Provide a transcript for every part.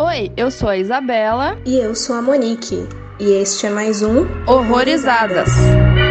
Oi, eu sou a Isabela. E eu sou a Monique. E este é mais um Horrorizadas. Oi,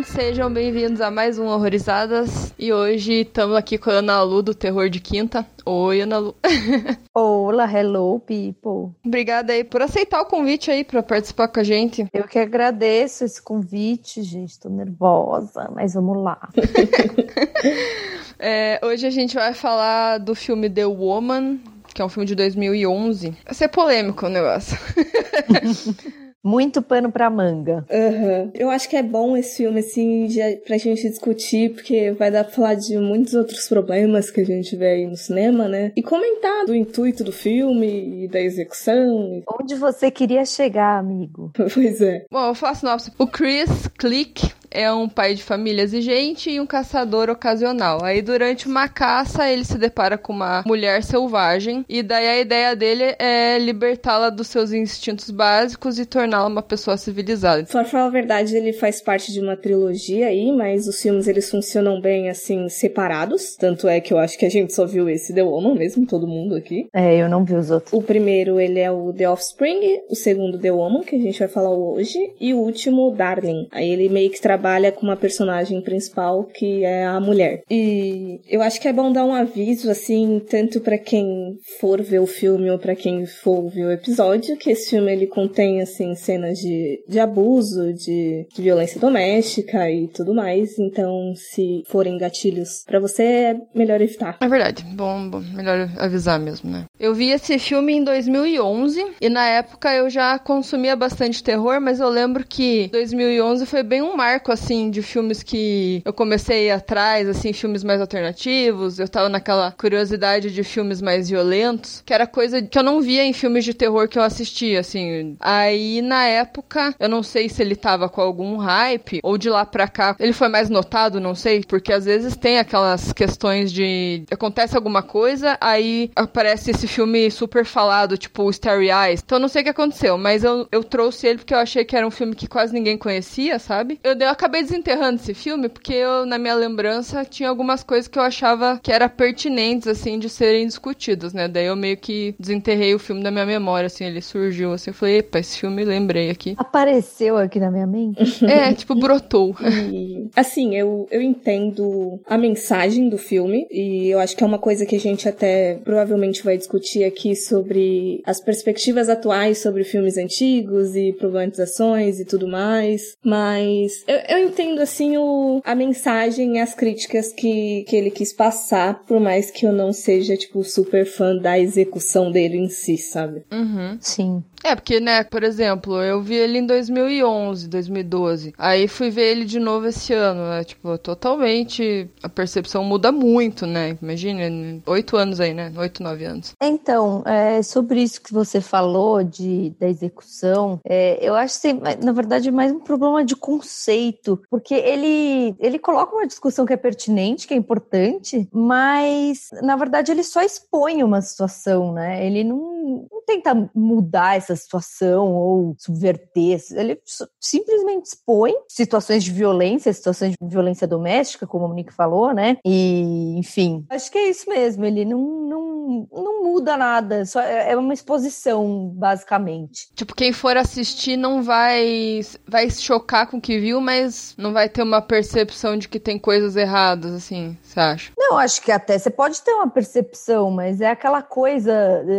gente, sejam bem-vindos a mais um Horrorizadas. E hoje estamos aqui com a Ana Lu do Terror de Quinta. Oi, Ana Lu. Olá, hello, people. Obrigada aí por aceitar o convite aí para participar com a gente. Eu que agradeço esse convite, gente. Tô nervosa, mas vamos lá. é, hoje a gente vai falar do filme The Woman, que é um filme de 2011. Vai ser polêmico o negócio. Muito pano pra manga. Uhum. Eu acho que é bom esse filme, assim, já, pra gente discutir, porque vai dar pra falar de muitos outros problemas que a gente vê aí no cinema, né? E comentar do intuito do filme e da execução. Onde você queria chegar, amigo? pois é. Bom, eu faço sinopse. O Chris Click é um pai de família exigente e um caçador ocasional. Aí, durante uma caça, ele se depara com uma mulher selvagem, e daí a ideia dele é libertá-la dos seus instintos básicos e torná-la uma pessoa civilizada. Pra falar a verdade, ele faz parte de uma trilogia aí, mas os filmes eles funcionam bem assim, separados. Tanto é que eu acho que a gente só viu esse The Woman mesmo, todo mundo aqui. É, eu não vi os outros. O primeiro, ele é o The Offspring, o segundo, The Woman, que a gente vai falar hoje, e o último, Darling. Aí ele meio que trabalha trabalha com uma personagem principal que é a mulher. E eu acho que é bom dar um aviso, assim, tanto para quem for ver o filme ou para quem for ver o episódio, que esse filme ele contém, assim, cenas de, de abuso, de, de violência doméstica e tudo mais. Então, se forem gatilhos para você, é melhor evitar. É verdade. Bom, bom, melhor avisar mesmo, né? Eu vi esse filme em 2011 e na época eu já consumia bastante terror, mas eu lembro que 2011 foi bem um marco assim de filmes que eu comecei atrás, assim, filmes mais alternativos. Eu tava naquela curiosidade de filmes mais violentos, que era coisa que eu não via em filmes de terror que eu assistia, assim. Aí na época, eu não sei se ele tava com algum hype ou de lá pra cá ele foi mais notado, não sei, porque às vezes tem aquelas questões de acontece alguma coisa, aí aparece esse filme super falado, tipo Starry Eyes. Então eu não sei o que aconteceu, mas eu, eu trouxe ele porque eu achei que era um filme que quase ninguém conhecia, sabe? Eu, eu acabei desenterrando esse filme porque eu, na minha lembrança, tinha algumas coisas que eu achava que era pertinentes, assim, de serem discutidas, né? Daí eu meio que desenterrei o filme da minha memória, assim, ele surgiu, assim, eu falei, epa, esse filme lembrei aqui. Apareceu aqui na minha mente? é, tipo, brotou. E, assim, eu, eu entendo a mensagem do filme e eu acho que é uma coisa que a gente até provavelmente vai discutir discutir aqui sobre as perspectivas atuais sobre filmes antigos e problematizações e tudo mais, mas eu, eu entendo assim o, a mensagem e as críticas que, que ele quis passar, por mais que eu não seja, tipo, super fã da execução dele em si, sabe? Uhum. Sim. É, porque, né, por exemplo, eu vi ele em 2011, 2012. Aí fui ver ele de novo esse ano, né? Tipo, totalmente. A percepção muda muito, né? Imagina, oito anos aí, né? Oito, nove anos. Então, é, sobre isso que você falou de, da execução, é, eu acho que, na verdade, é mais um problema de conceito, porque ele, ele coloca uma discussão que é pertinente, que é importante, mas, na verdade, ele só expõe uma situação, né? Ele não, não tenta mudar essa situação ou subverter. Ele simplesmente expõe situações de violência, situações de violência doméstica, como a Monique falou, né? E, enfim, acho que é isso mesmo. Ele não, não, não muda nada, só é, é uma exposição, basicamente. Tipo, quem for assistir não vai vai se chocar com o que viu, mas não vai ter uma percepção de que tem coisas erradas, assim, você acha? Não, acho que até você pode ter uma percepção, mas é aquela coisa,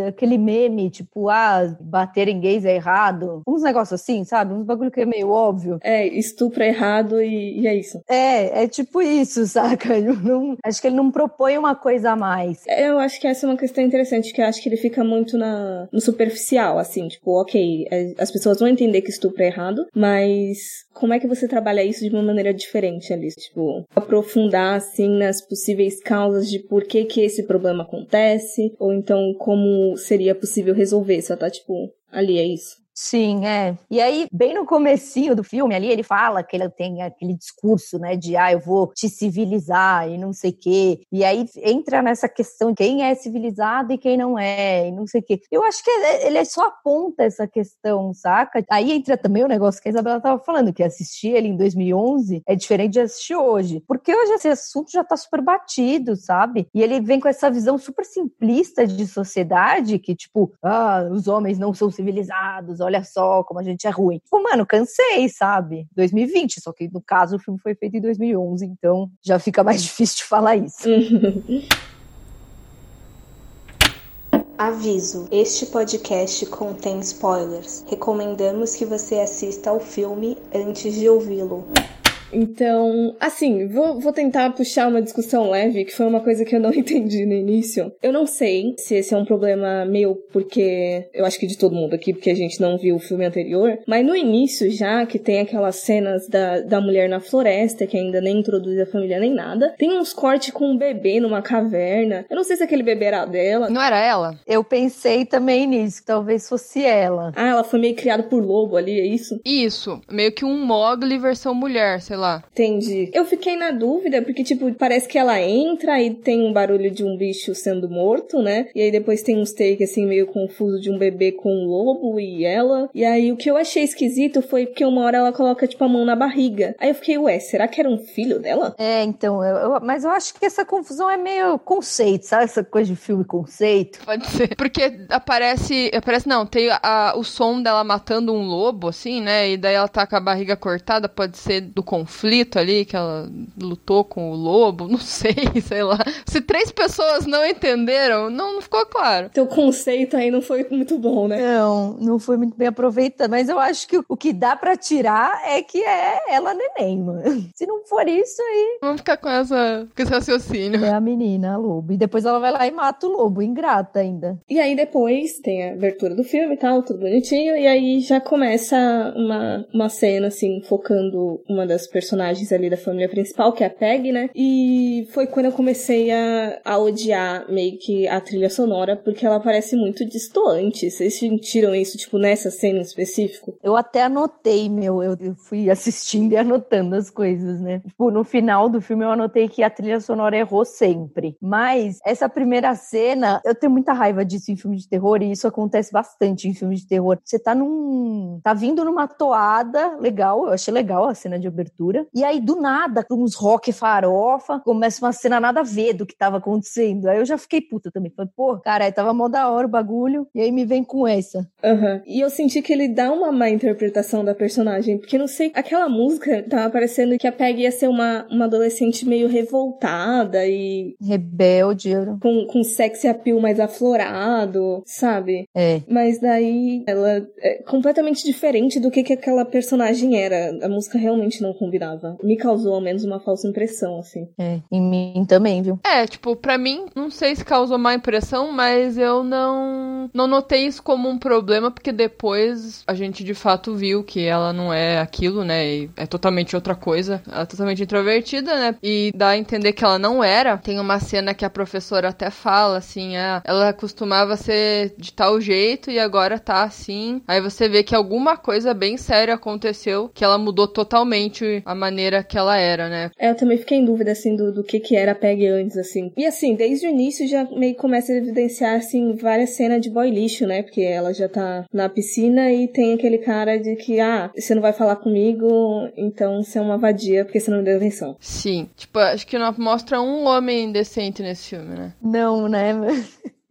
aquele meme, tipo, ah, bater baterem gays é errado. Uns negócios assim, sabe? Uns bagulho que é meio óbvio. É, estupro é errado e, e é isso. É, é tipo isso, saca? Não, acho que ele não propõe uma coisa a mais. É, eu acho que essa é uma questão interessante, que eu acho que ele fica muito na, no superficial, assim, tipo, ok, é, as pessoas vão entender que estupro é errado, mas como é que você trabalha isso de uma maneira diferente ali? Tipo, aprofundar, assim, nas possíveis causas de por que que esse problema acontece, ou então como seria possível resolver, só tá, tipo, ali, é isso. Sim, é. E aí, bem no comecinho do filme ali, ele fala que ele tem aquele discurso, né, de ah, eu vou te civilizar e não sei o quê. E aí entra nessa questão quem é civilizado e quem não é, e não sei o quê. Eu acho que ele só aponta essa questão, saca? Aí entra também o negócio que a Isabela tava falando, que assistir ele em 2011 é diferente de assistir hoje. Porque hoje esse assunto já tá super batido, sabe? E ele vem com essa visão super simplista de sociedade, que tipo, ah, os homens não são civilizados, olha só como a gente é ruim. Tipo, mano, cansei, sabe? 2020, só que no caso o filme foi feito em 2011, então já fica mais difícil de falar isso. Aviso: este podcast contém spoilers. Recomendamos que você assista ao filme antes de ouvi-lo. Então, assim, vou, vou tentar puxar uma discussão leve, que foi uma coisa que eu não entendi no início. Eu não sei se esse é um problema meu, porque eu acho que de todo mundo aqui, porque a gente não viu o filme anterior, mas no início já, que tem aquelas cenas da, da mulher na floresta, que ainda nem introduz a família nem nada, tem uns cortes com um bebê numa caverna. Eu não sei se aquele bebê era dela. Não era ela? Eu pensei também nisso, que talvez fosse ela. Ah, ela foi meio criada por lobo ali, é isso? Isso, meio que um Mogli versão mulher, sei lá lá. Entendi. Eu fiquei na dúvida, porque, tipo, parece que ela entra e tem um barulho de um bicho sendo morto, né? E aí depois tem uns take, assim, meio confuso de um bebê com um lobo e ela. E aí o que eu achei esquisito foi porque uma hora ela coloca, tipo, a mão na barriga. Aí eu fiquei, ué, será que era um filho dela? É, então, eu, eu, mas eu acho que essa confusão é meio conceito, sabe? Essa coisa de filme conceito. Pode ser. Porque aparece. Aparece, não, tem a, o som dela matando um lobo, assim, né? E daí ela tá com a barriga cortada, pode ser do conflito conflito ali, que ela lutou com o lobo, não sei, sei lá. Se três pessoas não entenderam, não, não ficou claro. Teu conceito aí não foi muito bom, né? Não, não foi muito bem aproveitado, mas eu acho que o que dá para tirar é que é ela neném, mano. Se não for isso aí... Vamos ficar com, essa, com esse raciocínio. É a menina, a lobo. E depois ela vai lá e mata o lobo, ingrata ainda. E aí depois tem a abertura do filme e tal, tudo bonitinho, e aí já começa uma, uma cena, assim, focando uma das personagens personagens ali da família principal, que é a Peg, né? E foi quando eu comecei a, a odiar meio que a trilha sonora, porque ela parece muito distoante. Vocês sentiram isso, tipo, nessa cena em específico? Eu até anotei, meu, eu, fui assistindo e anotando as coisas, né? Tipo, no final do filme eu anotei que a trilha sonora errou sempre. Mas essa primeira cena, eu tenho muita raiva disso em filme de terror, e isso acontece bastante em filme de terror. Você tá num. tá vindo numa toada legal, eu achei legal a cena de abertura e aí, do nada, uns rock farofa, começa uma cena nada a ver do que tava acontecendo. Aí eu já fiquei puta também. Falei, pô, cara, aí tava mó da hora o bagulho. E aí me vem com essa. Aham. Uhum. E eu senti que ele dá uma má interpretação da personagem. Porque não sei, aquela música tava parecendo que a Peg ia ser uma, uma adolescente meio revoltada e. Rebelde. Com, com sexy appeal mais aflorado, sabe? É. Mas daí ela é completamente diferente do que, que aquela personagem era. A música realmente não combina me causou ao menos uma falsa impressão, assim. É, em mim também, viu? É, tipo, pra mim, não sei se causou má impressão, mas eu não, não notei isso como um problema, porque depois a gente de fato viu que ela não é aquilo, né? E é totalmente outra coisa. Ela é totalmente introvertida, né? E dá a entender que ela não era. Tem uma cena que a professora até fala, assim, ah, ela costumava ser de tal jeito e agora tá assim. Aí você vê que alguma coisa bem séria aconteceu, que ela mudou totalmente a maneira que ela era, né? É, eu também fiquei em dúvida, assim, do, do que que era a Peg antes, assim. E assim, desde o início já meio começa a evidenciar, assim, várias cenas de boy lixo, né? Porque ela já tá na piscina e tem aquele cara de que, ah, você não vai falar comigo, então você é uma vadia porque você não me deu atenção. Sim. Tipo, acho que não mostra um homem decente nesse filme, né? Não, né?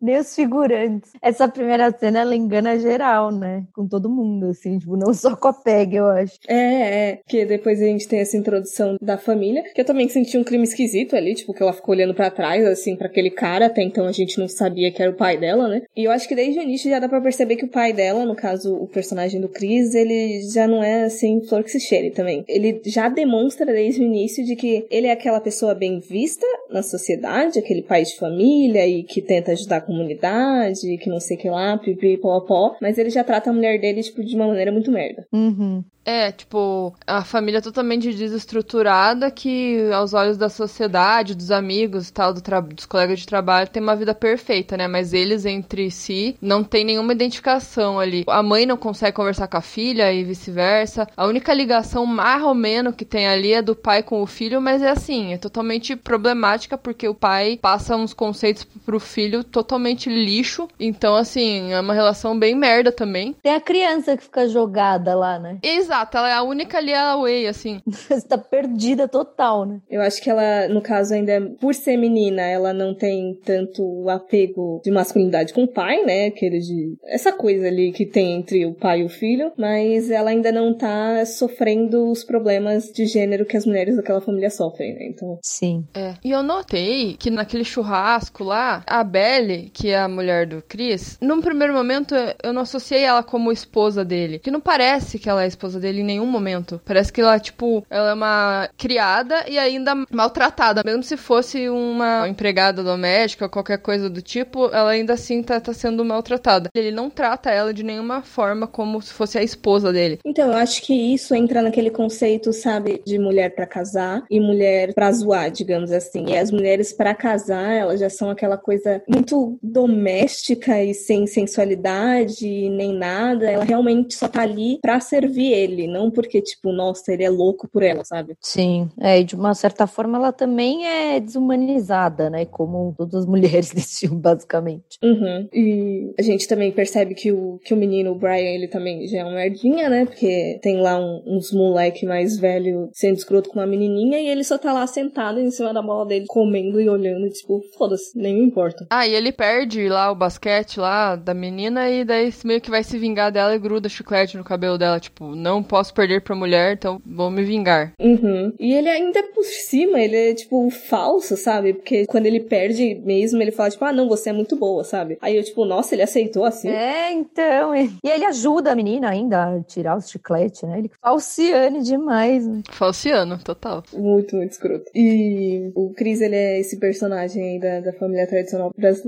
nem os figurantes. Essa primeira cena, ela engana geral, né? Com todo mundo, assim, tipo, não só com a Peg, eu acho. É, é. Que depois a gente tem essa introdução da família, que eu também senti um crime esquisito ali, tipo, que ela ficou olhando para trás, assim, para aquele cara, até então a gente não sabia que era o pai dela, né? E eu acho que desde o início já dá pra perceber que o pai dela, no caso, o personagem do Chris, ele já não é, assim, flor que se cheire também. Ele já demonstra desde o início de que ele é aquela pessoa bem vista na sociedade, aquele pai de família e que tenta ajudar a comunidade, que não sei o que lá, pipi, pó, pó, mas ele já trata a mulher dele, tipo, de uma maneira muito merda. Uhum. É, tipo, a família é totalmente desestruturada que, aos olhos da sociedade, dos amigos e tal, do dos colegas de trabalho, tem uma vida perfeita, né? Mas eles, entre si, não tem nenhuma identificação ali. A mãe não consegue conversar com a filha e vice-versa. A única ligação mais ou menos que tem ali é do pai com o filho, mas é assim, é totalmente problemática porque o pai passa uns conceitos pro filho totalmente lixo. Então, assim, é uma relação bem merda também. Tem a criança que fica jogada lá, né? Exato ela é a única ali away, assim. Você tá perdida total, né? Eu acho que ela, no caso, ainda por ser menina, ela não tem tanto apego de masculinidade com o pai, né? Aquele de. Essa coisa ali que tem entre o pai e o filho, mas ela ainda não tá sofrendo os problemas de gênero que as mulheres daquela família sofrem, né? Então. Sim. É. E eu notei que naquele churrasco lá, a Belle, que é a mulher do Chris, num primeiro momento eu não associei ela como esposa dele. Que não parece que ela é esposa dele em nenhum momento. Parece que ela, tipo, ela é uma criada e ainda maltratada. Mesmo se fosse uma empregada doméstica qualquer coisa do tipo, ela ainda assim tá, tá sendo maltratada. Ele não trata ela de nenhuma forma como se fosse a esposa dele. Então, eu acho que isso entra naquele conceito, sabe, de mulher para casar e mulher pra zoar, digamos assim. E as mulheres para casar, elas já são aquela coisa muito doméstica e sem sensualidade nem nada. Ela realmente só tá ali pra servir ele não porque, tipo, nossa, ele é louco por ela, sabe? Sim, é, e de uma certa forma ela também é desumanizada, né? Como todas as mulheres desse filme, basicamente. Uhum. E a gente também percebe que o, que o menino, o Brian, ele também já é um merdinha, né? Porque tem lá um, uns moleque mais velho sendo escroto com uma menininha e ele só tá lá sentado em cima da bola dele, comendo e olhando, e, tipo, foda-se, nem me importa. Ah, e ele perde lá o basquete lá da menina e daí meio que vai se vingar dela e gruda chiclete no cabelo dela, tipo, não posso perder pra mulher, então vou me vingar. Uhum. E ele ainda por cima, ele é, tipo, falso, sabe? Porque quando ele perde mesmo, ele fala, tipo, ah, não, você é muito boa, sabe? Aí eu, tipo, nossa, ele aceitou assim. É, então. E ele ajuda a menina ainda a tirar os chicletes, né? Ele falciane demais. Né? Falciano, total. Muito, muito escroto. E o Chris, ele é esse personagem aí da, da família tradicional brasileira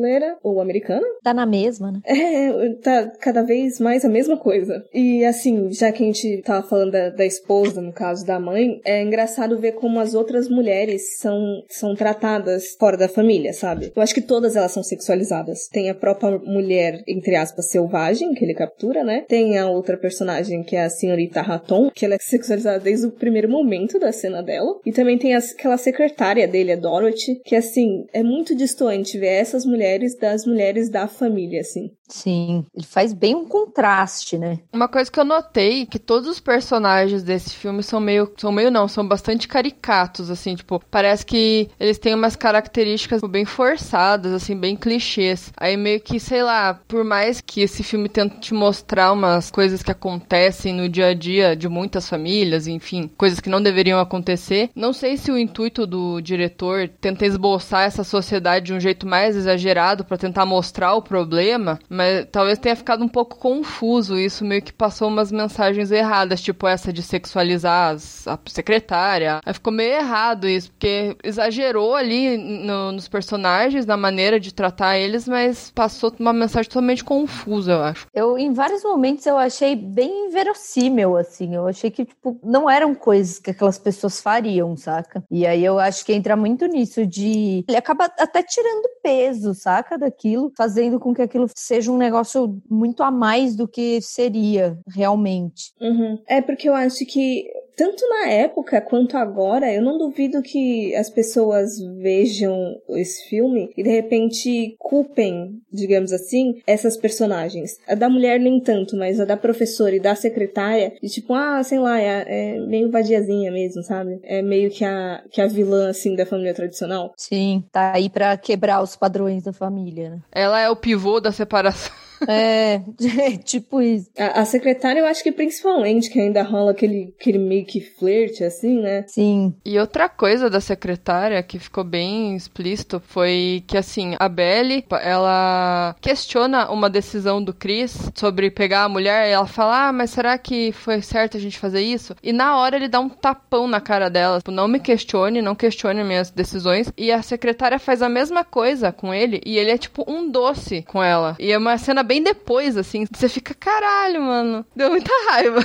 ou americana. Tá na mesma, né? É, tá cada vez mais a mesma coisa. E assim, já que a gente tava falando da, da esposa, no caso da mãe, é engraçado ver como as outras mulheres são, são tratadas fora da família, sabe? Eu acho que todas elas são sexualizadas. Tem a própria mulher, entre aspas, selvagem, que ele captura, né? Tem a outra personagem, que é a senhorita Raton, que ela é sexualizada desde o primeiro momento da cena dela. E também tem aquela secretária dele, a Dorothy, que, assim, é muito distante ver essas mulheres das mulheres da família, assim. Sim, ele faz bem um contraste, né? Uma coisa que eu notei, que todos os personagens desse filme são meio, são meio não, são bastante caricatos, assim, tipo, parece que eles têm umas características bem forçadas, assim, bem clichês. Aí meio que, sei lá, por mais que esse filme tente te mostrar umas coisas que acontecem no dia a dia de muitas famílias, enfim, coisas que não deveriam acontecer, não sei se o intuito do diretor tenta esboçar essa sociedade de um jeito mais exagerado para tentar mostrar o problema, mas mas talvez tenha ficado um pouco confuso isso, meio que passou umas mensagens erradas, tipo essa de sexualizar as, a secretária. Aí ficou meio errado isso, porque exagerou ali no, nos personagens, na maneira de tratar eles, mas passou uma mensagem totalmente confusa, eu acho. Eu, em vários momentos, eu achei bem inverossímil, assim. Eu achei que, tipo, não eram coisas que aquelas pessoas fariam, saca? E aí eu acho que entra muito nisso de. Ele acaba até tirando peso, saca? Daquilo, fazendo com que aquilo seja um negócio muito a mais do que seria realmente. Uhum. É porque eu acho que tanto na época quanto agora, eu não duvido que as pessoas vejam esse filme e de repente culpem, digamos assim, essas personagens. A da mulher nem tanto, mas a da professora e da secretária, de tipo, ah, sei lá, é, é meio vadiazinha mesmo, sabe? É meio que a, que a vilã, assim, da família tradicional. Sim, tá aí pra quebrar os padrões da família, né? Ela é o pivô da separação. É, tipo isso. A, a, secretária, eu acho que principalmente, que ainda rola aquele, aquele meio que flerte, assim, né? Sim. E outra coisa da secretária que ficou bem explícito foi que, assim, a Belly, ela questiona uma decisão do Chris sobre pegar a mulher e ela fala, ah, mas será que foi certo a gente fazer isso? E na hora ele dá um tapão na cara dela, tipo, não me questione, não questione minhas decisões. E a secretária faz a mesma coisa com ele e ele é tipo um doce com ela. E é uma cena bem depois, assim, você fica, caralho, mano, deu muita raiva.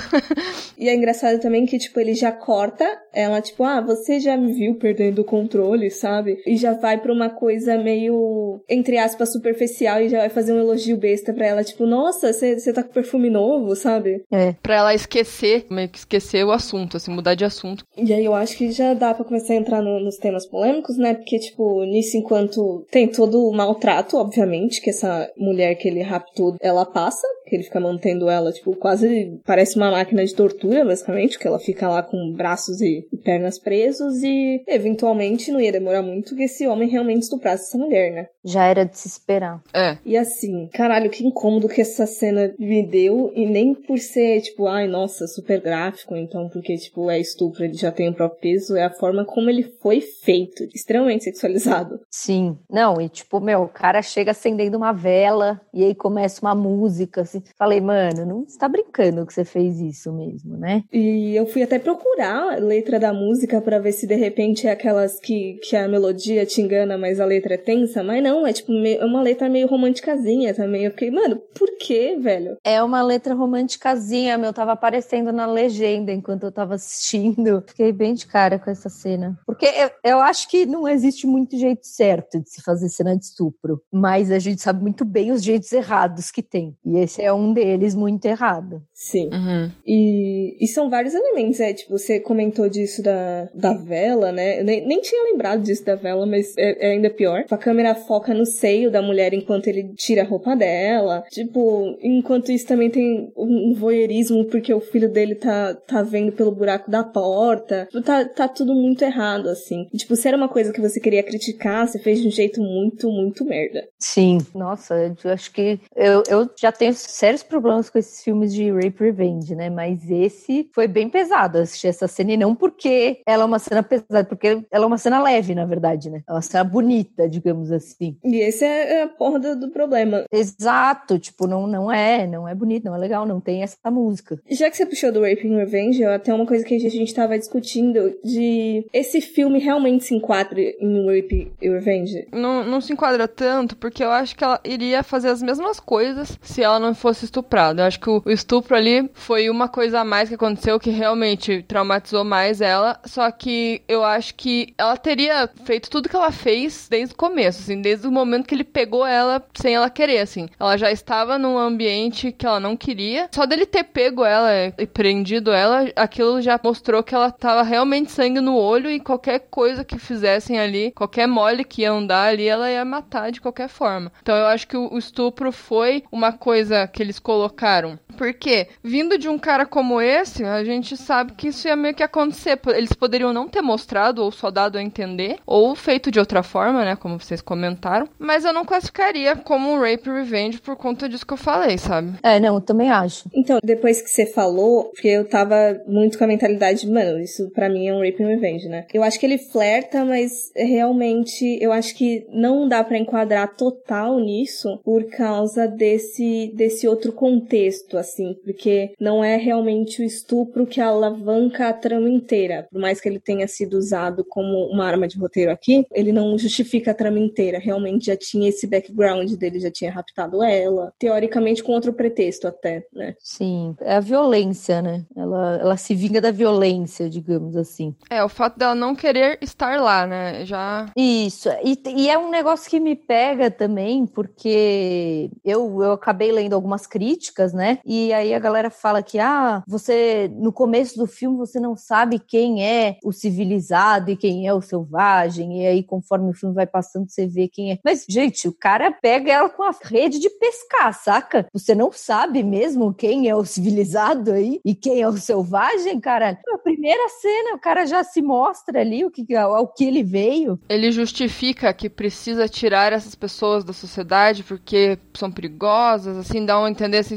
e é engraçado também que, tipo, ele já corta ela, tipo, ah, você já me viu perdendo o controle, sabe? E já vai pra uma coisa meio, entre aspas, superficial e já vai fazer um elogio besta pra ela, tipo, nossa, você tá com perfume novo, sabe? É. Pra ela esquecer, meio que esquecer o assunto, assim, mudar de assunto. E aí eu acho que já dá pra começar a entrar no, nos temas polêmicos, né? Porque, tipo, nisso enquanto tem todo o maltrato, obviamente, que essa mulher que ele raptou, ela passa, que ele fica mantendo ela, tipo, quase parece uma máquina de tortura, basicamente, que ela fica lá com braços e, e pernas presos e eventualmente não ia demorar muito que esse homem realmente estuprasse essa mulher, né? Já era de se esperar. É. E assim, caralho, que incômodo que essa cena me deu e nem por ser, tipo, ai, nossa, super gráfico, então, porque, tipo, é estupro, ele já tem o próprio peso, é a forma como ele foi feito, extremamente sexualizado. Sim. Não, e tipo, meu, o cara chega acendendo uma vela e aí começa uma música, assim, Falei, mano, não está brincando que você fez isso mesmo, né? E eu fui até procurar a letra da música para ver se de repente é aquelas que, que a melodia te engana, mas a letra é tensa. Mas não, é tipo é uma letra meio romanticazinha também. Eu fiquei, mano, por que, velho? É uma letra romanticazinha, meu, tava aparecendo na legenda enquanto eu tava assistindo. Fiquei bem de cara com essa cena. Porque eu, eu acho que não existe muito jeito certo de se fazer cena de estupro, mas a gente sabe muito bem os jeitos errados que tem. E esse é é um deles muito errado. Sim. Uhum. E, e são vários elementos, é, tipo, você comentou disso da, da vela, né? Eu nem, nem tinha lembrado disso da vela, mas é, é, ainda pior. A câmera foca no seio da mulher enquanto ele tira a roupa dela. Tipo, enquanto isso também tem um voyeurismo porque o filho dele tá, tá vendo pelo buraco da porta. Tipo, tá, tá tudo muito errado, assim. E, tipo, se era uma coisa que você queria criticar, você fez de um jeito muito, muito merda. Sim. Nossa, eu acho que eu, eu já tenho sérios problemas com esses filmes de rape revenge, né? Mas esse foi bem pesado assistir essa cena, e não porque ela é uma cena pesada, porque ela é uma cena leve, na verdade, né? É uma cena bonita, digamos assim. E esse é a porra do, do problema. Exato, tipo, não, não é, não é bonito, não é legal, não tem essa música. Já que você puxou do Rape Revenge, até uma coisa que a gente tava discutindo de esse filme realmente se enquadra em Rape Revenge? Não, não se enquadra tanto, porque eu acho que ela iria fazer as mesmas coisas se ela não fosse fosse estuprado. Eu acho que o, estupro ali foi uma coisa a mais que aconteceu que realmente traumatizou mais ela. Só que eu acho que ela teria feito tudo que ela fez desde o começo, assim, desde o momento que ele pegou ela sem ela querer, assim. Ela já estava num ambiente que ela não queria. Só dele ter pego ela e prendido ela, aquilo já mostrou que ela tava realmente sangue no olho e qualquer coisa que fizessem ali, qualquer mole que ia andar ali, ela ia matar de qualquer forma. Então eu acho que o estupro foi uma coisa que eles colocaram. Porque, vindo de um cara como esse, a gente sabe que isso ia meio que acontecer. Eles poderiam não ter mostrado ou só dado a entender, ou feito de outra forma, né? Como vocês comentaram. Mas eu não classificaria como um rape revenge por conta disso que eu falei, sabe? É, não, eu também acho. Então, depois que você falou, porque eu tava muito com a mentalidade de, mano, isso para mim é um rape revenge, né? Eu acho que ele flerta, mas realmente eu acho que não dá para enquadrar total nisso por causa desse, desse outro contexto, assim, porque não é realmente o estupro que alavanca a trama inteira. Por mais que ele tenha sido usado como uma arma de roteiro aqui, ele não justifica a trama inteira. Realmente já tinha esse background dele, já tinha raptado ela, teoricamente com outro pretexto até, né? Sim, é a violência, né? Ela, ela se vinga da violência, digamos assim. É, o fato dela não querer estar lá, né? Já. Isso, e, e é um negócio que me pega também, porque eu, eu acabei lendo algumas algumas críticas, né? E aí a galera fala que, ah, você, no começo do filme, você não sabe quem é o civilizado e quem é o selvagem, e aí conforme o filme vai passando, você vê quem é. Mas, gente, o cara pega ela com a rede de pescar, saca? Você não sabe mesmo quem é o civilizado aí e quem é o selvagem, cara. A primeira cena, o cara já se mostra ali o que, ao que ele veio. Ele justifica que precisa tirar essas pessoas da sociedade porque são perigosas, assim, dá entender assim,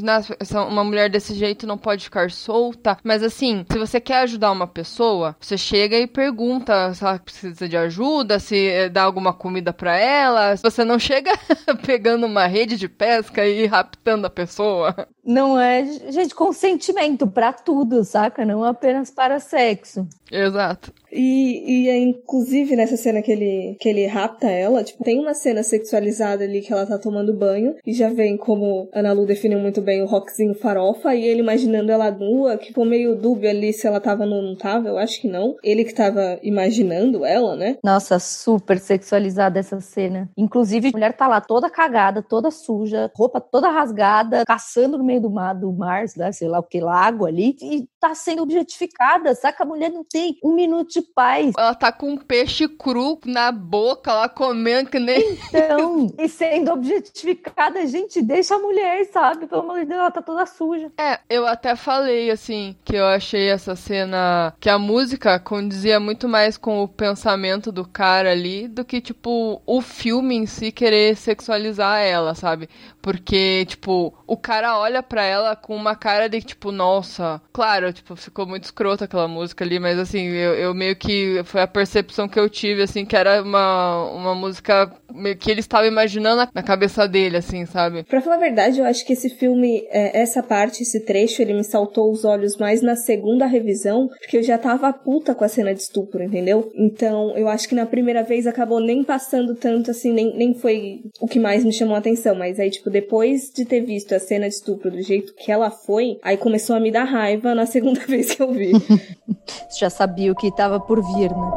uma mulher desse jeito não pode ficar solta. Mas assim, se você quer ajudar uma pessoa, você chega e pergunta se ela precisa de ajuda, se eh, dá alguma comida para ela. Você não chega pegando uma rede de pesca e raptando a pessoa. Não é, gente, consentimento para tudo, saca? Não apenas para sexo. Exato. E, e é, inclusive nessa cena que ele, que ele rapta ela, tipo, tem uma cena sexualizada ali que ela tá tomando banho e já vem como Ana Lu definiu muito bem o rockzinho farofa e ele imaginando ela nua, que ficou meio dúbio ali se ela tava ou não tava, eu acho que não. Ele que tava imaginando ela, né? Nossa, super sexualizada essa cena. Inclusive, a mulher tá lá toda cagada, toda suja, roupa toda rasgada, caçando no meio do mar, do mar, sei lá o que, lago ali, e tá sendo objetificada, saca? A mulher não tem um minuto de paz. Ela tá com um peixe cru na boca, lá comendo que nem. Então, e sendo objetificada, gente, deixa a mulher, sabe? Pelo amor de Deus, ela tá toda suja. É, eu até falei, assim, que eu achei essa cena. que a música condizia muito mais com o pensamento do cara ali do que, tipo, o filme em si querer sexualizar ela, sabe? Porque, tipo, o cara olha pra ela com uma cara de, tipo, nossa. Claro, tipo, ficou muito escrota aquela música ali, mas assim, eu, eu meio que. Foi a percepção que eu tive, assim, que era uma, uma música que ele estava imaginando na cabeça dele, assim, sabe? Pra falar a verdade, eu acho que esse filme, é, essa parte, esse trecho, ele me saltou os olhos mais na segunda revisão, porque eu já tava puta com a cena de estupro, entendeu? Então, eu acho que na primeira vez acabou nem passando tanto, assim, nem, nem foi o que mais me chamou a atenção, mas aí, tipo, depois de ter visto a cena de estupro do jeito que ela foi, aí começou a me dar raiva na segunda vez que eu vi. Você já sabia o que estava por vir, né?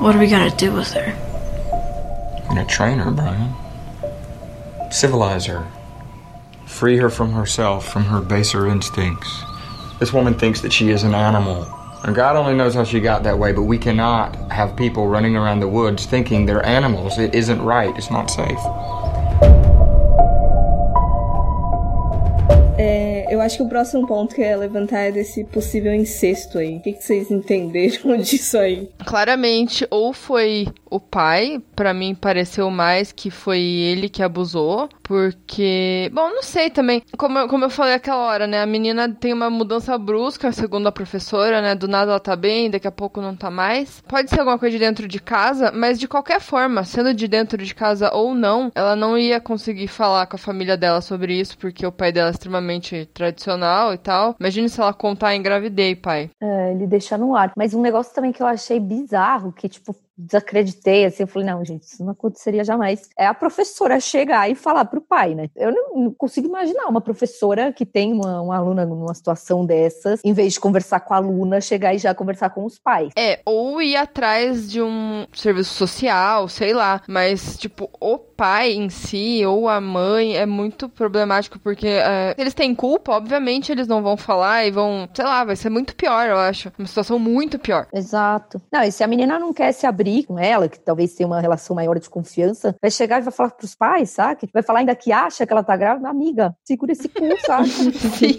What are we gonna do with her? We're gonna train her, Brian. Civilize her. Free her from herself, from her baser instincts. This woman thinks that she is an animal. And God only knows how she got that way, but we cannot have people running around the woods thinking they're animals. It isn't right. It's not safe. É, eu acho que o próximo ponto que ia levantar é desse possível incesto aí. O que, que vocês entenderam disso aí? Claramente, ou foi o pai, para mim pareceu mais que foi ele que abusou, porque, bom, não sei também, como, como eu falei aquela hora, né, a menina tem uma mudança brusca, segundo a professora, né, do nada ela tá bem, daqui a pouco não tá mais. Pode ser alguma coisa de dentro de casa, mas de qualquer forma, sendo de dentro de casa ou não, ela não ia conseguir falar com a família dela sobre isso, porque o pai dela é extremamente tradicional e tal. Imagine se ela contar engravidei, pai. É, ele deixa no ar. Mas um negócio também que eu achei bizarro, que, tipo, desacreditei, assim, eu falei, não, gente, isso não aconteceria jamais. É a professora chegar e falar pro pai, né? Eu não, não consigo imaginar uma professora que tem uma, uma, aluna numa situação dessas, em vez de conversar com a aluna, chegar e já conversar com os pais. É, ou ir atrás de um serviço social, sei lá, mas, tipo, o pai em si ou a mãe é muito problemático, porque é, eles têm culpa, obviamente eles não vão falar e vão, sei lá, vai ser muito pior, eu acho. Uma situação muito pior. Exato. Não, e se a menina não quer se abrir com ela, que talvez tenha uma relação maior de confiança, vai chegar e vai falar pros pais, sabe? Vai falar ainda que acha que ela tá grávida, amiga, segura esse cu, sabe? Sim.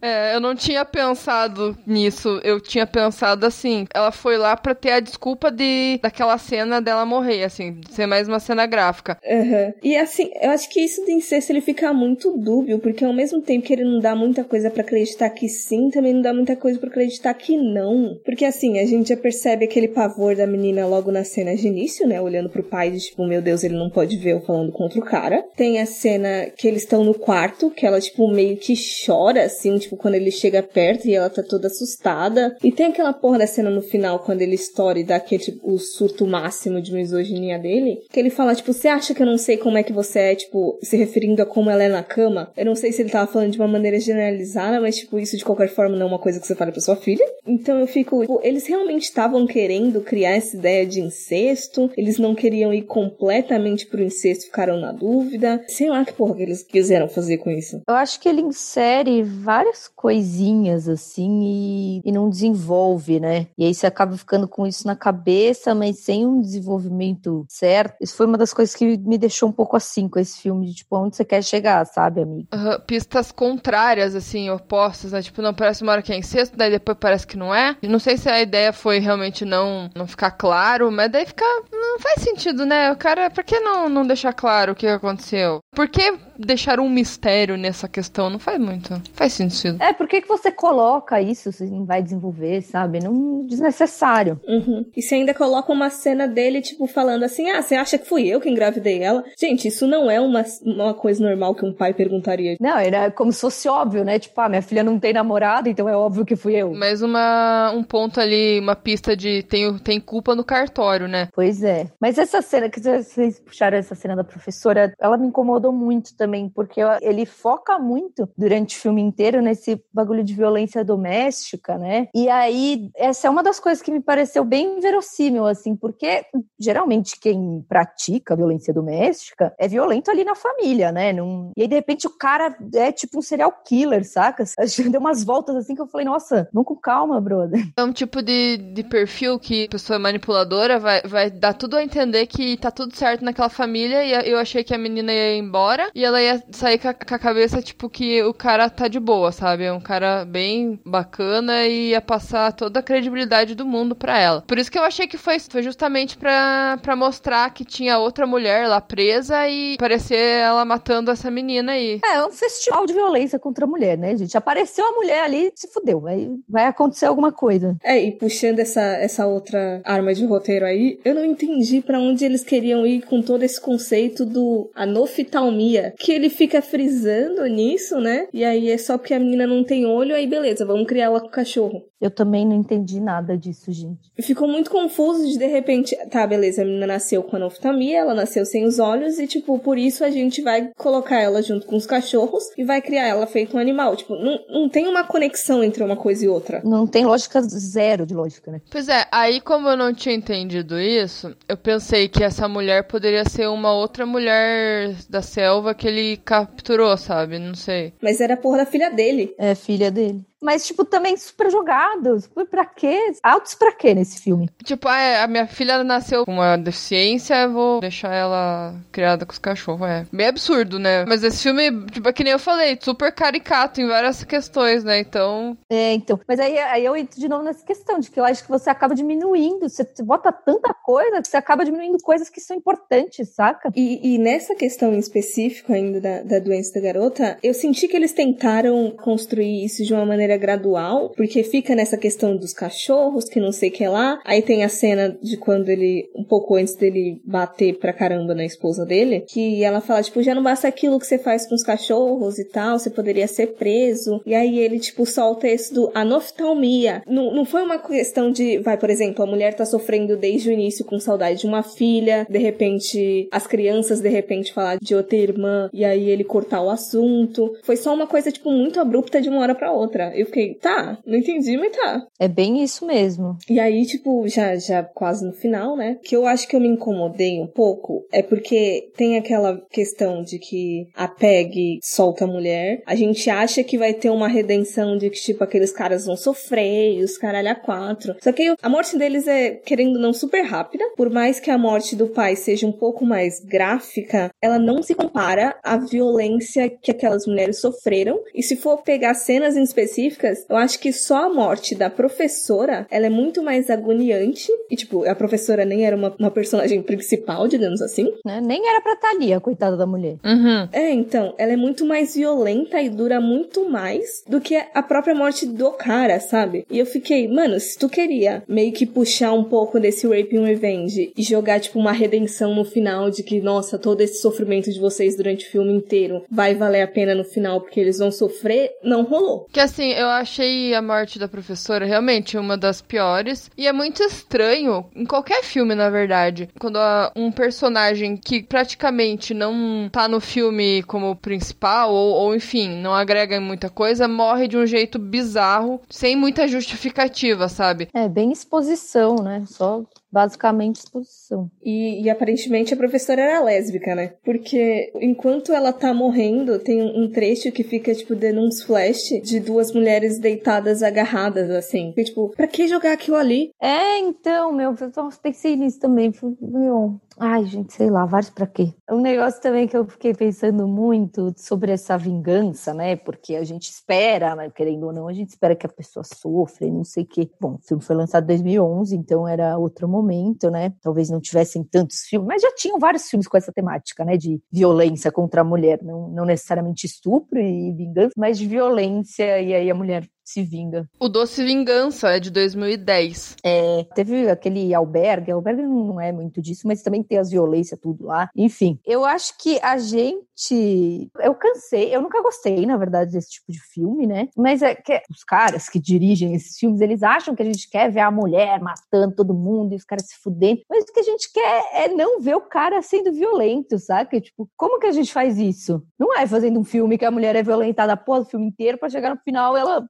É, eu não tinha pensado nisso. Eu tinha pensado assim, ela foi lá pra ter a desculpa de daquela cena dela morrer, assim, ser mais uma cena gráfica. Uhum. E assim, eu acho que isso de incesto ele fica muito dúbio, porque ao mesmo tempo que ele não dá muita coisa para acreditar que sim, também não dá muita coisa para acreditar que não. Porque assim, a gente já percebe aquele pavor da menina logo na cena de início, né? Olhando pro pai de tipo, meu Deus, ele não pode ver eu falando contra o cara. Tem a cena que eles estão no quarto, que ela, tipo, meio que chora, assim, assim, tipo, quando ele chega perto e ela tá toda assustada. E tem aquela porra da cena no final, quando ele estoura e dá aquele, tipo, o surto máximo de misoginia dele, que ele fala, tipo, você acha que eu não sei como é que você é, tipo, se referindo a como ela é na cama? Eu não sei se ele tava falando de uma maneira generalizada, mas, tipo, isso de qualquer forma não é uma coisa que você fala pra sua filha. Então eu fico, tipo, eles realmente estavam querendo criar essa ideia de incesto, eles não queriam ir completamente pro incesto, ficaram na dúvida. Sei lá que porra que eles quiseram fazer com isso. Eu acho que ele insere várias coisinhas assim e, e não desenvolve, né? E aí você acaba ficando com isso na cabeça, mas sem um desenvolvimento certo. Isso foi uma das coisas que me deixou um pouco assim com esse filme, de tipo, onde você quer chegar, sabe, amigo? Uhum, pistas contrárias, assim, opostas, né? Tipo, não parece uma hora que é incesto, daí depois parece que não é. Não sei se a ideia foi realmente não, não ficar claro, mas daí fica. Não faz sentido, né? O cara, por que não, não deixar claro o que aconteceu? Por que deixar um mistério nessa questão? Não faz muito. Faz sentido. É, por que, que você coloca isso se não vai desenvolver, sabe? Não desnecessário. Uhum. E você ainda coloca uma cena dele, tipo, falando assim: ah, você acha que fui eu que engravidei ela? Gente, isso não é uma, uma coisa normal que um pai perguntaria. Não, era como se fosse óbvio, né? Tipo, ah, minha filha não tem namorado, então é óbvio que fui eu. Mas uma, um ponto ali, uma pista de tem, tem culpa no cartório, né? Pois é. Mas essa cena, que vocês puxaram essa cena da professora, ela me incomodou muito também, porque ele foca muito durante o filme inteiro nesse bagulho de violência doméstica, né? E aí, essa é uma das coisas que me pareceu bem verossímil, assim, porque geralmente quem pratica violência doméstica é violento ali na família, né? Num... E aí, de repente, o cara é tipo um serial killer, saca? Deu umas voltas assim que eu falei, nossa, vamos com calma, brother. É um tipo de, de perfil que pessoa manipuladora vai, vai dar tudo a entender que tá tudo certo naquela família e eu achei que a menina ia embora e ela ia sair com a, com a cabeça, tipo, que o cara tá de boa, sabe? É um cara bem bacana e ia passar toda a credibilidade do mundo pra ela. Por isso que eu achei que foi, foi justamente pra, pra mostrar que tinha outra mulher lá presa e parecer ela matando essa menina aí. É, é um festival de violência contra a mulher, né, gente? Apareceu a mulher ali, se fudeu. Aí vai acontecer alguma coisa. É, e puxando essa, essa outra arma de roteiro aí, eu não entendi para onde eles queriam ir com todo esse conceito do anoftalmia, que ele fica frisando nisso, né? E aí é só porque a menina não tem olho, aí beleza, vamos criar ela com o cachorro. Eu também não entendi nada disso, gente. Ficou muito confuso de de repente, tá, beleza, a menina nasceu com anoftalmia, ela nasceu sem os olhos e tipo, por isso a gente vai colocar ela junto com os cachorros e vai criar ela feito um animal. Tipo, não, não tem uma conexão entre uma coisa e outra. Não tem lógica zero de lógica, né? Pois é, aí como eu não tinha entendido isso, eu pensei que essa mulher poderia ser uma outra mulher da selva que ele capturou, sabe? Não sei. Mas era a porra da filha dele. É, filha dele mas, tipo, também super jogados. Pra quê? Altos pra quê nesse filme? Tipo, ah, a minha filha nasceu com uma deficiência, vou deixar ela criada com os cachorros. É bem absurdo, né? Mas esse filme, tipo, é que nem eu falei, super caricato em várias questões, né? Então. É, então. Mas aí, aí eu entro de novo nessa questão de que eu acho que você acaba diminuindo. Você bota tanta coisa que você acaba diminuindo coisas que são importantes, saca? E, e nessa questão em específico ainda da, da doença da garota, eu senti que eles tentaram construir isso de uma maneira maneira gradual, porque fica nessa questão dos cachorros, que não sei o que lá. Aí tem a cena de quando ele, um pouco antes dele bater pra caramba na esposa dele, que ela fala, tipo, já não basta aquilo que você faz com os cachorros e tal, você poderia ser preso. E aí ele, tipo, solta esse do anoftalmia. Não, não foi uma questão de, vai, por exemplo, a mulher tá sofrendo desde o início com saudade de uma filha, de repente, as crianças, de repente, falar de outra irmã, e aí ele cortar o assunto. Foi só uma coisa, tipo, muito abrupta de uma hora para outra. Eu fiquei, tá, não entendi, mas tá. É bem isso mesmo. E aí, tipo, já, já quase no final, né? Que eu acho que eu me incomodei um pouco é porque tem aquela questão de que a Peg solta a mulher. A gente acha que vai ter uma redenção de que, tipo, aqueles caras vão sofrer e os caralho a quatro. Só que a morte deles é, querendo não, super rápida. Por mais que a morte do pai seja um pouco mais gráfica, ela não se compara à violência que aquelas mulheres sofreram. E se for pegar cenas em específico, específicas, eu acho que só a morte da professora, ela é muito mais agoniante. E, tipo, a professora nem era uma, uma personagem principal, digamos assim. Né? Nem era pra estar ali, a coitada da mulher. Uhum. É, então, ela é muito mais violenta e dura muito mais do que a própria morte do cara, sabe? E eu fiquei, mano, se tu queria meio que puxar um pouco desse Rape and Revenge e jogar, tipo, uma redenção no final de que, nossa, todo esse sofrimento de vocês durante o filme inteiro vai valer a pena no final porque eles vão sofrer, não rolou. Que assim, eu achei a morte da professora realmente uma das piores. E é muito estranho, em qualquer filme, na verdade, quando um personagem que praticamente não tá no filme como principal, ou, ou enfim, não agrega em muita coisa, morre de um jeito bizarro, sem muita justificativa, sabe? É, bem exposição, né? Só basicamente exposição. E, e, aparentemente a professora era lésbica, né? Porque enquanto ela tá morrendo, tem um trecho que fica, tipo, dando uns flash de duas mulheres deitadas agarradas, assim. E, tipo, pra que jogar aquilo ali? É, então, meu, eu pensei nisso também. Meu, Ai, gente, sei lá, vários para quê? Um negócio também que eu fiquei pensando muito sobre essa vingança, né? Porque a gente espera, né? querendo ou não, a gente espera que a pessoa sofra e não sei o quê. Bom, o filme foi lançado em 2011, então era outro momento, né? Talvez não tivessem tantos filmes, mas já tinham vários filmes com essa temática, né? De violência contra a mulher, não, não necessariamente estupro e vingança, mas de violência, e aí a mulher se vinga. O Doce Vingança é de 2010. É, teve aquele albergue, albergue não é muito disso, mas também tem as violências, tudo lá. Enfim, eu acho que a gente. Eu cansei, eu nunca gostei, na verdade, desse tipo de filme, né? Mas é que os caras que dirigem esses filmes, eles acham que a gente quer ver a mulher matando todo mundo e os caras se fudendo. Mas o que a gente quer é não ver o cara sendo violento, sabe? Tipo, como que a gente faz isso? Não é fazendo um filme que a mulher é violentada após o filme inteiro para chegar no final ela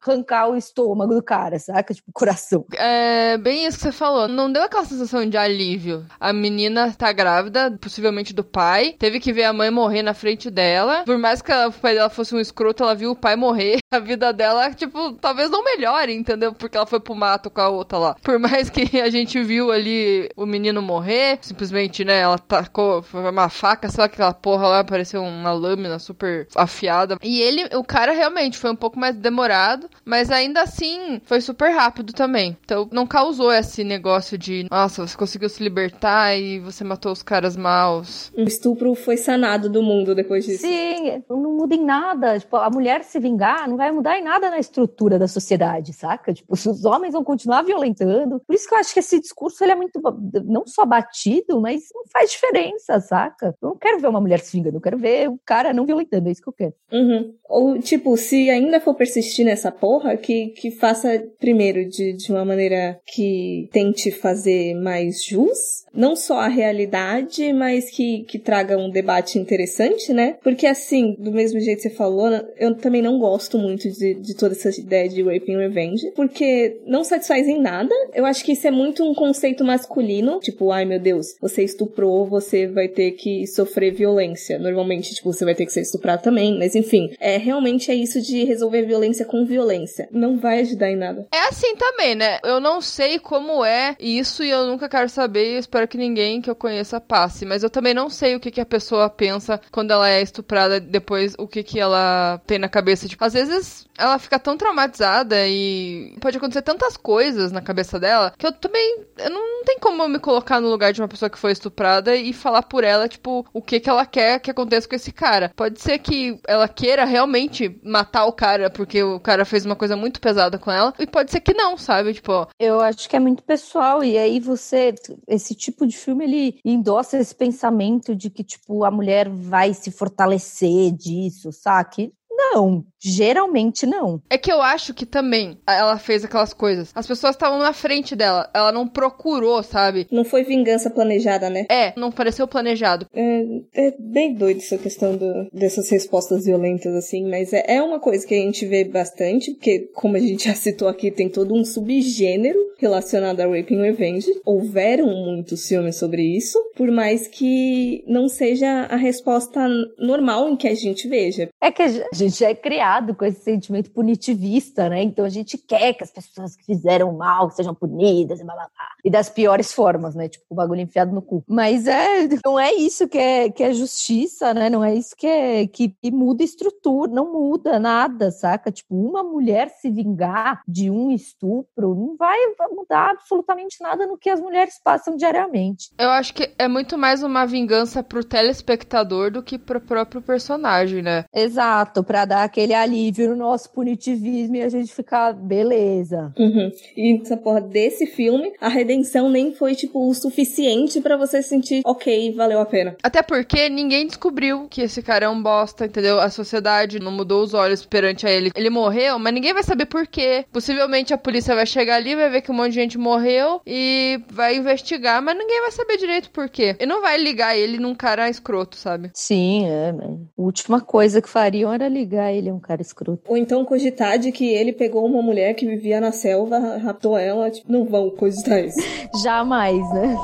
o estômago do cara, saca? Tipo, coração. É bem isso que você falou. Não deu aquela sensação de alívio. A menina tá grávida, possivelmente do pai, teve que ver a mãe morrer na frente dela. Por mais que o pai dela fosse um escroto, ela viu o pai morrer. A vida dela, tipo, talvez não melhore, entendeu? Porque ela foi pro mato com a outra lá. Por mais que a gente viu ali o menino morrer, simplesmente, né, ela tacou uma faca, sei lá, aquela porra lá, pareceu uma lâmina super afiada. E ele, o cara realmente foi um pouco mais demorado, mas ainda assim foi super rápido também. Então não causou esse negócio de, nossa, você conseguiu se libertar e você matou os caras maus. O estupro foi sanado do mundo depois disso. Sim, não muda em nada. Tipo, a mulher se vingar não vai mudar em nada na estrutura da sociedade, saca? Tipo, os homens vão continuar violentando. Por isso que eu acho que esse discurso ele é muito, não só batido, mas não faz diferença, saca? Eu não quero ver uma mulher se vingando, eu quero ver o cara não violentando, é isso que eu quero. Uhum. Ou, tipo, se ainda for persistir nessa porra, que, que faça primeiro de, de uma maneira que tente fazer mais jus, não só a realidade, mas que, que traga um debate interessante, né? Porque assim, do mesmo jeito que você falou, eu também não gosto muito de, de toda essa ideia de rape and revenge, porque não satisfaz em nada. Eu acho que isso é muito um conceito masculino, tipo, ai meu Deus, você estuprou, você vai ter que sofrer violência. Normalmente, tipo, você vai ter que ser estuprado também, mas enfim, é realmente é isso de resolver violência com violência. Não vai ajudar em nada. É assim também, né? Eu não sei como é isso e eu nunca quero saber, eu espero que ninguém que eu conheça passe, mas eu também não sei o que, que a pessoa pensa quando ela é estuprada, depois o que, que ela tem na cabeça. Tipo, às vezes ela fica tão traumatizada e pode acontecer tantas coisas na cabeça dela que eu também eu não, não tem como me colocar no lugar de uma pessoa que foi estuprada e falar por ela, tipo, o que que ela quer que aconteça com esse cara. Pode ser que ela queira realmente matar o cara porque o cara fez uma coisa muito pesada com ela e pode ser que não, sabe? Tipo, eu acho que é muito pessoal e aí você esse tipo de filme ele endossa esse pensamento de que tipo a mulher vai se fortalecer disso, sabe? Não, geralmente não. É que eu acho que também ela fez aquelas coisas. As pessoas estavam na frente dela, ela não procurou, sabe? Não foi vingança planejada, né? É, não pareceu planejado. É, é bem doido essa questão do, dessas respostas violentas, assim, mas é, é uma coisa que a gente vê bastante, porque, como a gente já citou aqui, tem todo um subgênero relacionado a Raping Revenge. Houveram muitos filmes sobre isso, por mais que não seja a resposta normal em que a gente veja. É que a gente gente é criado com esse sentimento punitivista, né? Então a gente quer que as pessoas que fizeram mal sejam punidas e blá, blá, blá. E das piores formas, né? Tipo, o bagulho enfiado no cu. Mas é, não é isso que é, que é justiça, né? Não é isso que, é, que, que muda estrutura, não muda nada, saca? Tipo, uma mulher se vingar de um estupro não vai mudar absolutamente nada no que as mulheres passam diariamente. Eu acho que é muito mais uma vingança pro telespectador do que pro próprio personagem, né? Exato, para dar aquele alívio no nosso punitivismo e a gente ficar, beleza. Uhum. E essa porra desse filme, a redenção nem foi, tipo, o suficiente para você sentir, ok, valeu a pena. Até porque ninguém descobriu que esse cara é um bosta, entendeu? A sociedade não mudou os olhos perante a ele. Ele morreu, mas ninguém vai saber por quê. Possivelmente a polícia vai chegar ali, vai ver que um monte de gente morreu e vai investigar, mas ninguém vai saber direito por quê. E não vai ligar ele num cara escroto, sabe? Sim, é. A última coisa que fariam era ligar ele a um cara escroto. Ou então cogitar de que ele pegou uma mulher que vivia na selva, raptou ela, tipo, não vão cogitar isso. Jamais, né?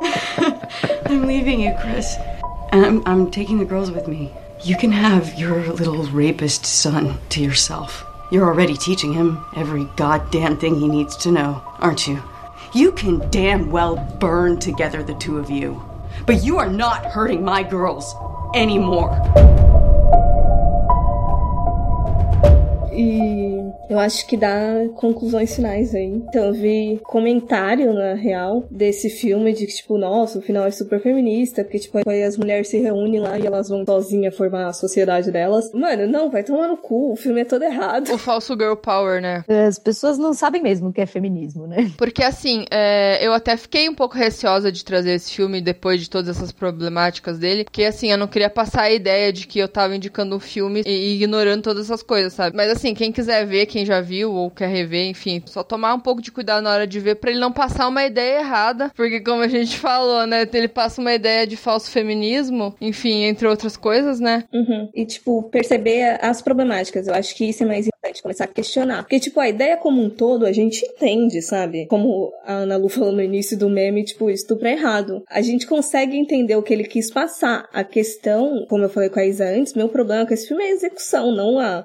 I'm leaving you, Chris. I'm, I'm taking the girls with me. You can have your little rapist son to yourself. You're already teaching him every goddamn thing he needs to know, aren't you? You can damn well burn together, the two of you. But you are not hurting my girls anymore. E eu acho que dá conclusões finais aí. Então eu vi comentário, na real, desse filme de que, tipo, nossa, o final é super feminista, porque, tipo, aí as mulheres se reúnem lá e elas vão sozinhas formar a sociedade delas. Mano, não, vai tomar no cu, o filme é todo errado. O falso girl power, né? As pessoas não sabem mesmo o que é feminismo, né? Porque, assim, é, eu até fiquei um pouco receosa de trazer esse filme depois de todas essas problemáticas dele, porque, assim, eu não queria passar a ideia de que eu tava indicando um filme e, e ignorando todas essas coisas, sabe? Mas, assim, quem quiser ver, quem já viu ou quer rever, enfim, só tomar um pouco de cuidado na hora de ver pra ele não passar uma ideia errada, porque como a gente falou, né, ele passa uma ideia de falso feminismo, enfim, entre outras coisas, né? Uhum. E, tipo, perceber as problemáticas. Eu acho que isso é mais importante, começar a questionar. Porque, tipo, a ideia como um todo a gente entende, sabe? Como a Ana Lu falou no início do meme, tipo, estupro é errado. A gente consegue entender o que ele quis passar. A questão, como eu falei com a Isa antes, meu problema com esse filme é a execução, não a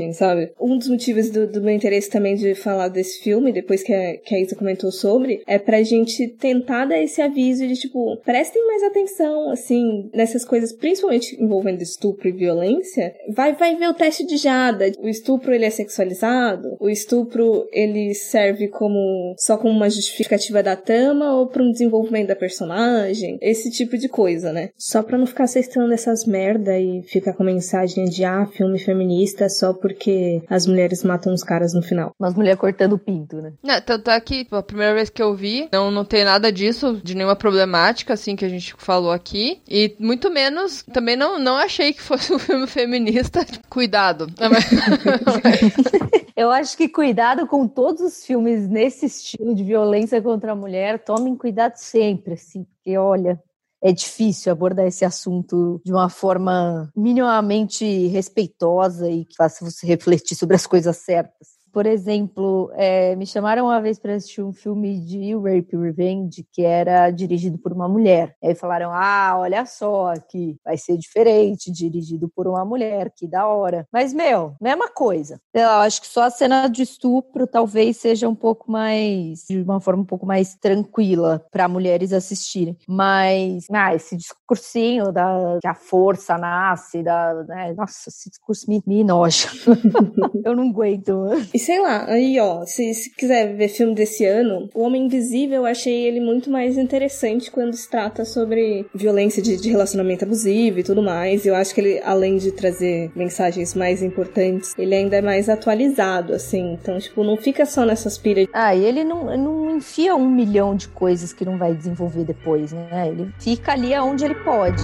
posta-mensagem, sabe? Um dos motivos do, do, meu interesse também de falar desse filme, depois que a, que a Isa comentou sobre, é pra gente tentar dar esse aviso de, tipo, prestem mais atenção, assim, nessas coisas, principalmente envolvendo estupro e violência. Vai, vai ver o teste de Jada. O estupro, ele é sexualizado? O estupro, ele serve como, só como uma justificativa da trama ou para um desenvolvimento da personagem? Esse tipo de coisa, né? Só pra não ficar cestando essas merda e ficar com mensagem de, ah, filme feminista só porque as mulheres matam os caras no final. Umas mulheres cortando o pinto, né? É, tanto é que a primeira vez que eu vi, não, não tem nada disso, de nenhuma problemática, assim, que a gente falou aqui. E muito menos, também não, não achei que fosse um filme feminista. Cuidado. eu acho que cuidado com todos os filmes nesse estilo de violência contra a mulher. Tomem cuidado sempre, assim, porque olha, é difícil abordar esse assunto de uma forma minimamente respeitosa e que faça você refletir sobre as coisas certas. Por exemplo, é, me chamaram uma vez para assistir um filme de Rape Revenge que era dirigido por uma mulher. E aí falaram: ah, olha só aqui, vai ser diferente, dirigido por uma mulher, que da hora. Mas, meu, mesma coisa. Eu acho que só a cena de estupro talvez seja um pouco mais, de uma forma um pouco mais tranquila para mulheres assistirem. Mas, ah, esse discursinho da que a força nasce, da, né, nossa, esse discurso me, me noja. Eu não aguento. Sei lá, aí ó, se, se quiser ver filme desse ano, O Homem Invisível eu achei ele muito mais interessante quando se trata sobre violência de, de relacionamento abusivo e tudo mais. Eu acho que ele, além de trazer mensagens mais importantes, ele ainda é mais atualizado, assim. Então, tipo, não fica só nessas pilhas. Ah, e ele não, não enfia um milhão de coisas que não vai desenvolver depois, né? Ele fica ali aonde ele pode.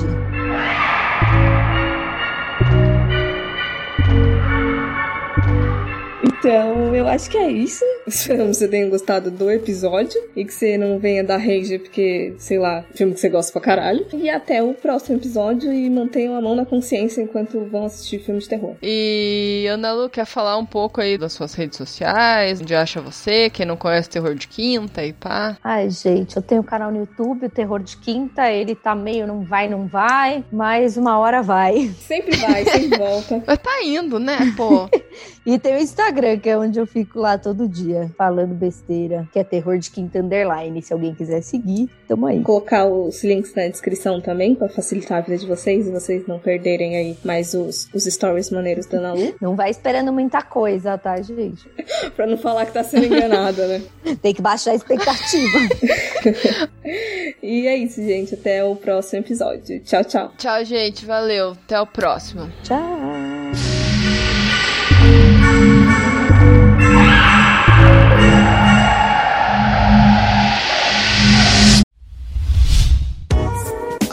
Então, eu acho que é isso. Esperamos que você tenha gostado do episódio e que você não venha dar rage porque, sei lá, filme que você gosta pra caralho. E até o próximo episódio e mantenham a mão na consciência enquanto vão assistir filme de terror. E Ana Lu quer falar um pouco aí das suas redes sociais, onde acha você, quem não conhece Terror de Quinta e pá. Ai, gente, eu tenho um canal no YouTube, o Terror de Quinta, ele tá meio não vai, não vai, mas uma hora vai. Sempre vai, sempre volta. Mas tá indo, né, pô? E tem o Instagram, que é onde eu fico lá todo dia, falando besteira, que é Terror de Quinta Underline. Se alguém quiser seguir, tamo aí. Vou colocar os links na descrição também, pra facilitar a vida de vocês e vocês não perderem aí mais os, os stories maneiros da Ana Lu. Não vai esperando muita coisa, tá, gente? pra não falar que tá sendo enganada, né? tem que baixar a expectativa. e é isso, gente. Até o próximo episódio. Tchau, tchau. Tchau, gente. Valeu. Até o próximo. Tchau.